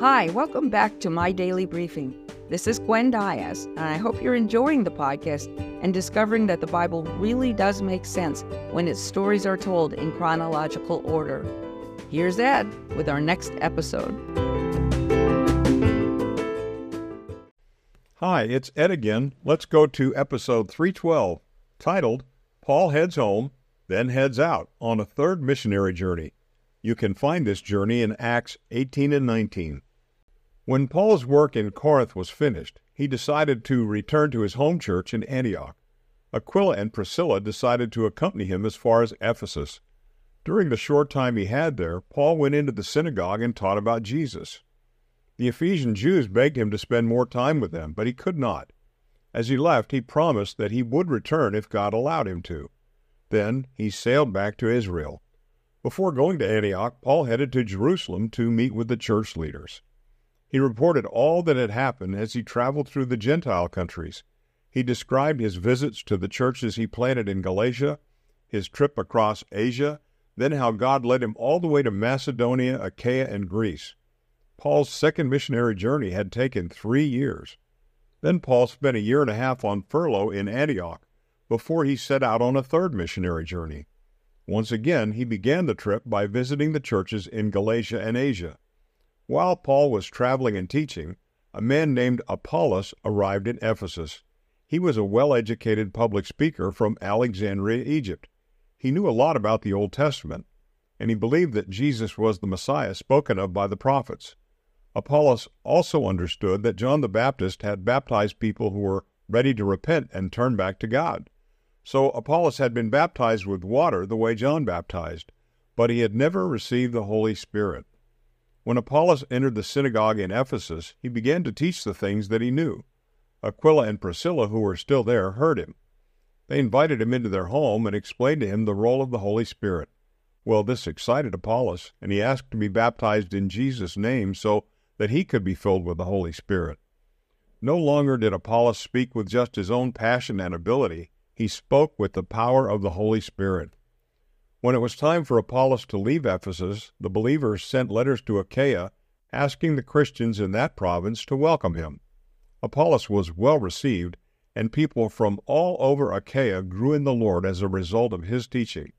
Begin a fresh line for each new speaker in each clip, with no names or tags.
Hi, welcome back to my daily briefing. This is Gwen Diaz, and I hope you're enjoying the podcast and discovering that the Bible really does make sense when its stories are told in chronological order. Here's Ed with our next episode.
Hi, it's Ed again. Let's go to episode 312, titled Paul Heads Home, Then Heads Out on a Third Missionary Journey. You can find this journey in Acts 18 and 19. When Paul's work in Corinth was finished, he decided to return to his home church in Antioch. Aquila and Priscilla decided to accompany him as far as Ephesus. During the short time he had there, Paul went into the synagogue and taught about Jesus. The Ephesian Jews begged him to spend more time with them, but he could not. As he left, he promised that he would return if God allowed him to. Then he sailed back to Israel. Before going to Antioch, Paul headed to Jerusalem to meet with the church leaders. He reported all that had happened as he traveled through the Gentile countries. He described his visits to the churches he planted in Galatia, his trip across Asia, then how God led him all the way to Macedonia, Achaia, and Greece. Paul's second missionary journey had taken three years. Then Paul spent a year and a half on furlough in Antioch before he set out on a third missionary journey. Once again, he began the trip by visiting the churches in Galatia and Asia. While Paul was traveling and teaching, a man named Apollos arrived in Ephesus. He was a well educated public speaker from Alexandria, Egypt. He knew a lot about the Old Testament, and he believed that Jesus was the Messiah spoken of by the prophets. Apollos also understood that John the Baptist had baptized people who were ready to repent and turn back to God. So Apollos had been baptized with water the way John baptized, but he had never received the Holy Spirit. When Apollos entered the synagogue in Ephesus, he began to teach the things that he knew. Aquila and Priscilla, who were still there, heard him. They invited him into their home and explained to him the role of the Holy Spirit. Well, this excited Apollos, and he asked to be baptized in Jesus' name so that he could be filled with the Holy Spirit. No longer did Apollos speak with just his own passion and ability, he spoke with the power of the Holy Spirit. When it was time for Apollos to leave Ephesus, the believers sent letters to Achaia asking the Christians in that province to welcome him. Apollos was well received, and people from all over Achaia grew in the Lord as a result of his teaching.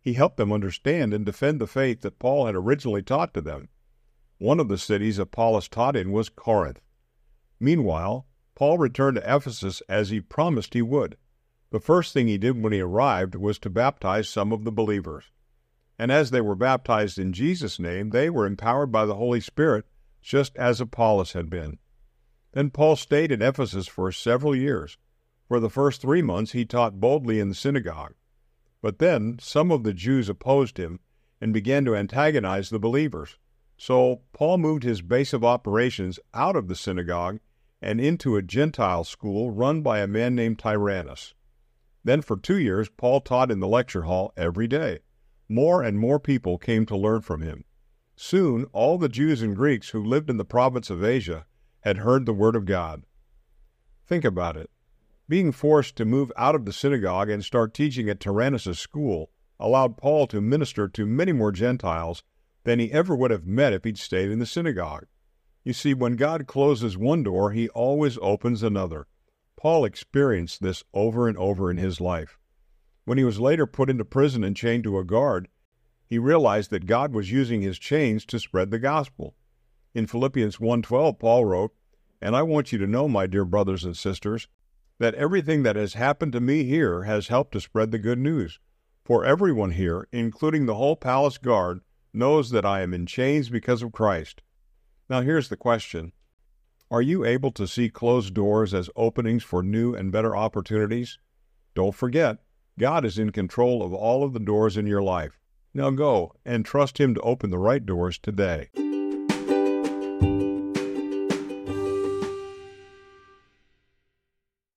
He helped them understand and defend the faith that Paul had originally taught to them. One of the cities Apollos taught in was Corinth. Meanwhile, Paul returned to Ephesus as he promised he would. The first thing he did when he arrived was to baptize some of the believers. And as they were baptized in Jesus' name, they were empowered by the Holy Spirit, just as Apollos had been. Then Paul stayed in Ephesus for several years. For the first three months he taught boldly in the synagogue. But then some of the Jews opposed him and began to antagonize the believers. So Paul moved his base of operations out of the synagogue and into a Gentile school run by a man named Tyrannus. Then for two years, Paul taught in the lecture hall every day. More and more people came to learn from him. Soon, all the Jews and Greeks who lived in the province of Asia had heard the word of God. Think about it. Being forced to move out of the synagogue and start teaching at Tyrannus' school allowed Paul to minister to many more Gentiles than he ever would have met if he'd stayed in the synagogue. You see, when God closes one door, he always opens another. Paul experienced this over and over in his life. When he was later put into prison and chained to a guard, he realized that God was using his chains to spread the gospel. In Philippians 1:12, Paul wrote, "And I want you to know, my dear brothers and sisters, that everything that has happened to me here has helped to spread the good news. For everyone here, including the whole palace guard, knows that I am in chains because of Christ." Now here's the question. Are you able to see closed doors as openings for new and better opportunities? Don't forget, God is in control of all of the doors in your life. Now go and trust Him to open the right doors today.